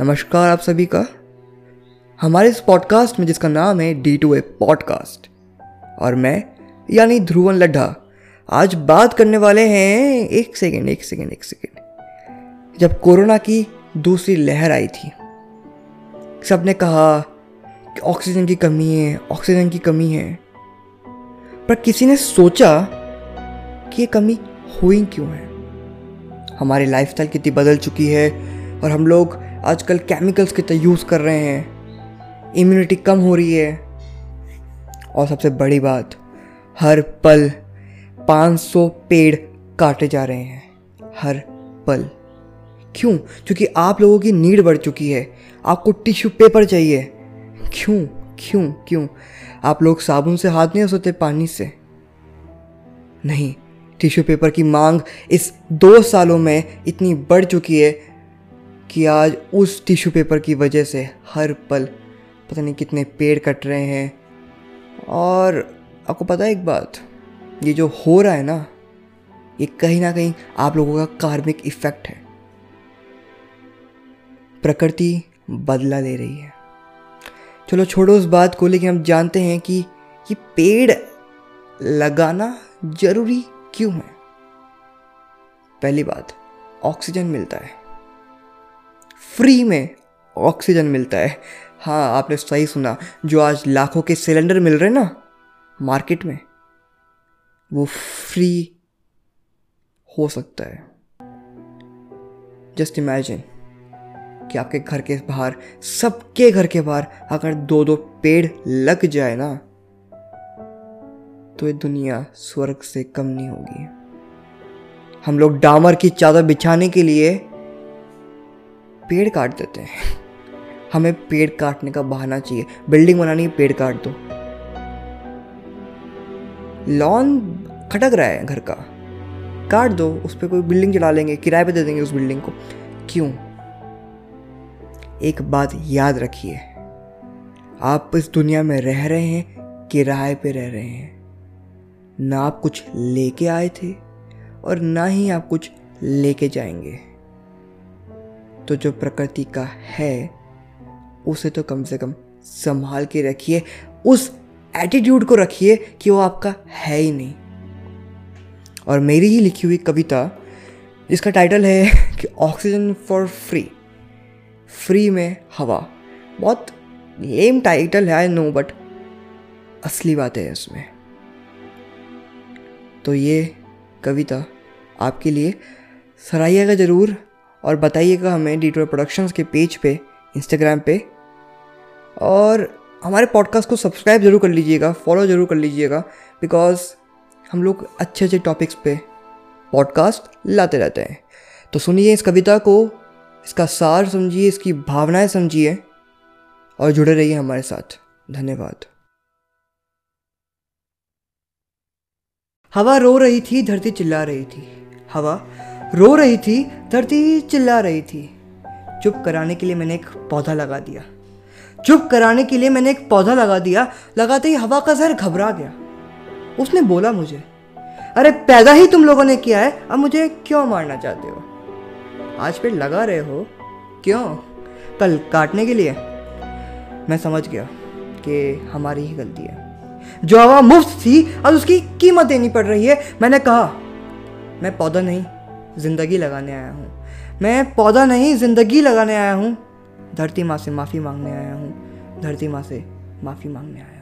नमस्कार आप सभी का। हमारे इस पॉडकास्ट में जिसका नाम है डी टू ए पॉडकास्ट और मैं, यानी ध्रुवन लड्ढा आज बात करने वाले हैं, एक सेकेंड एक सेकेंड एक सेकेंड जब कोरोना की दूसरी लहर आई थी, सबने कहा कि ऑक्सीजन की कमी है ऑक्सीजन की कमी है। पर किसी ने सोचा कि ये कमी हुई क्यों है? हमारी लाइफस्टाइल कितनी बदल चुकी है और हम लोग आजकल केमिकल्स कितना यूज़ कर रहे हैं। इम्यूनिटी कम हो रही है। और सबसे बड़ी बात, हर पल 500 पेड़ काटे जा रहे हैं। हर पल। क्यों? क्योंकि आप लोगों की नीड बढ़ चुकी है। आपको टिश्यू पेपर चाहिए। क्यों? क्यों? क्यों? आप लोग साबुन से हाथ नहीं धोते पानी से। नहीं टिश्यू पेपर की मांग इस दो सालों में इतनी बढ़ चुकी है कि आज उस टिश्यू पेपर की वजह से हर पल पता नहीं कितने पेड़ कट रहे हैं। और आपको पता है एक बात, ये जो हो रहा है ना, ये कहीं ना कहीं आप लोगों का कार्मिक इफ़ेक्ट है। प्रकृति बदला ले रही है। चलो छोड़ो उस बात को, लेकिन हम जानते हैं कि ये पेड़ लगाना ज़रूरी क्यों है? पहली बात, ऑक्सीजन मिलता है। फ्री में ऑक्सीजन मिलता है। हाँ आपने सही सुना। जो आज लाखों के सिलेंडर मिल रहे ना, मार्केट में, वो फ्री हो सकता है। जस्ट इमेजिन कि आपके घर के बाहर, सबके घर के बाहर अगर दो दो पेड़ लग जाए ना तो ये दुनिया स्वर्ग से कम नहीं होगी। हम लोग डामर की चादर बिछाने के लिए पेड़ काट देते हैं। हमें पेड़ काटने का बहाना चाहिए। बिल्डिंग बनानी है, पेड़ काट दो। लॉन खटक रहा है घर का। काट दो, उस पर कोई बिल्डिंग चला लेंगे, किराए पे दे देंगे उस बिल्डिंग को। क्यों? एक बात याद रखिए। आप इस दुनिया में रह रहे हैं, किराए पे रह रहे हैं। ना आप कुछ लेके आए थे, और ना ही आप कुछ लेके जाएँगे। तो जो प्रकृति का है, उसे तो कम से कम संभाल के रखिए, उस एटीट्यूड को रखिए कि वो आपका है ही नहीं। और मेरी ही लिखी हुई कविता, जिसका टाइटल है कि ऑक्सीजन फॉर फ्री फ्री में हवा। बहुत लेम टाइटल है आई नो बट असली बात है इसमें तो ये कविता आपके लिए सराहिएगा ज़रूर और बताइएगा हमें डी प्रोडक्शंस के पेज पे इंस्टाग्राम पे। और हमारे पॉडकास्ट को सब्सक्राइब ज़रूर कर लीजिएगा फॉलो ज़रूर कर लीजिएगा बिकॉज़ हम लोग अच्छे अच्छे टॉपिक्स पे पॉडकास्ट लाते रहते हैं। तो सुनिए इस कविता को, इसका सार समझिए, इसकी भावनाएँ समझिए, और जुड़े रहिए हमारे साथ। धन्यवाद। हवा रो रही थी, धरती चिल्ला रही थी। हवा रो रही थी, धरती चिल्ला रही थी। चुप कराने के लिए मैंने एक पौधा लगा दिया। चुप कराने के लिए मैंने एक पौधा लगा दिया, लगाते ही हवा का जहर घबरा गया। उसने बोला मुझे, अरे, पैदा ही तुम लोगों ने किया है, अब मुझे क्यों मारना चाहते हो? आज पेड़ लगा रहे हो? क्यों? कल काटने के लिए? मैं समझ गया कि हमारी ही गलती है। जो हवा मुफ़्त थी, अब उसकी कीमत देनी पड़ रही है। मैंने कहा, मैं पौधा नहीं ज़िंदगी लगाने आया हूँ। मैं पौधा नहीं, ज़िंदगी लगाने आया हूँ। धरती माँ से माफ़ी मांगने आया हूँ। धरती माँ से माफ़ी मांगने आया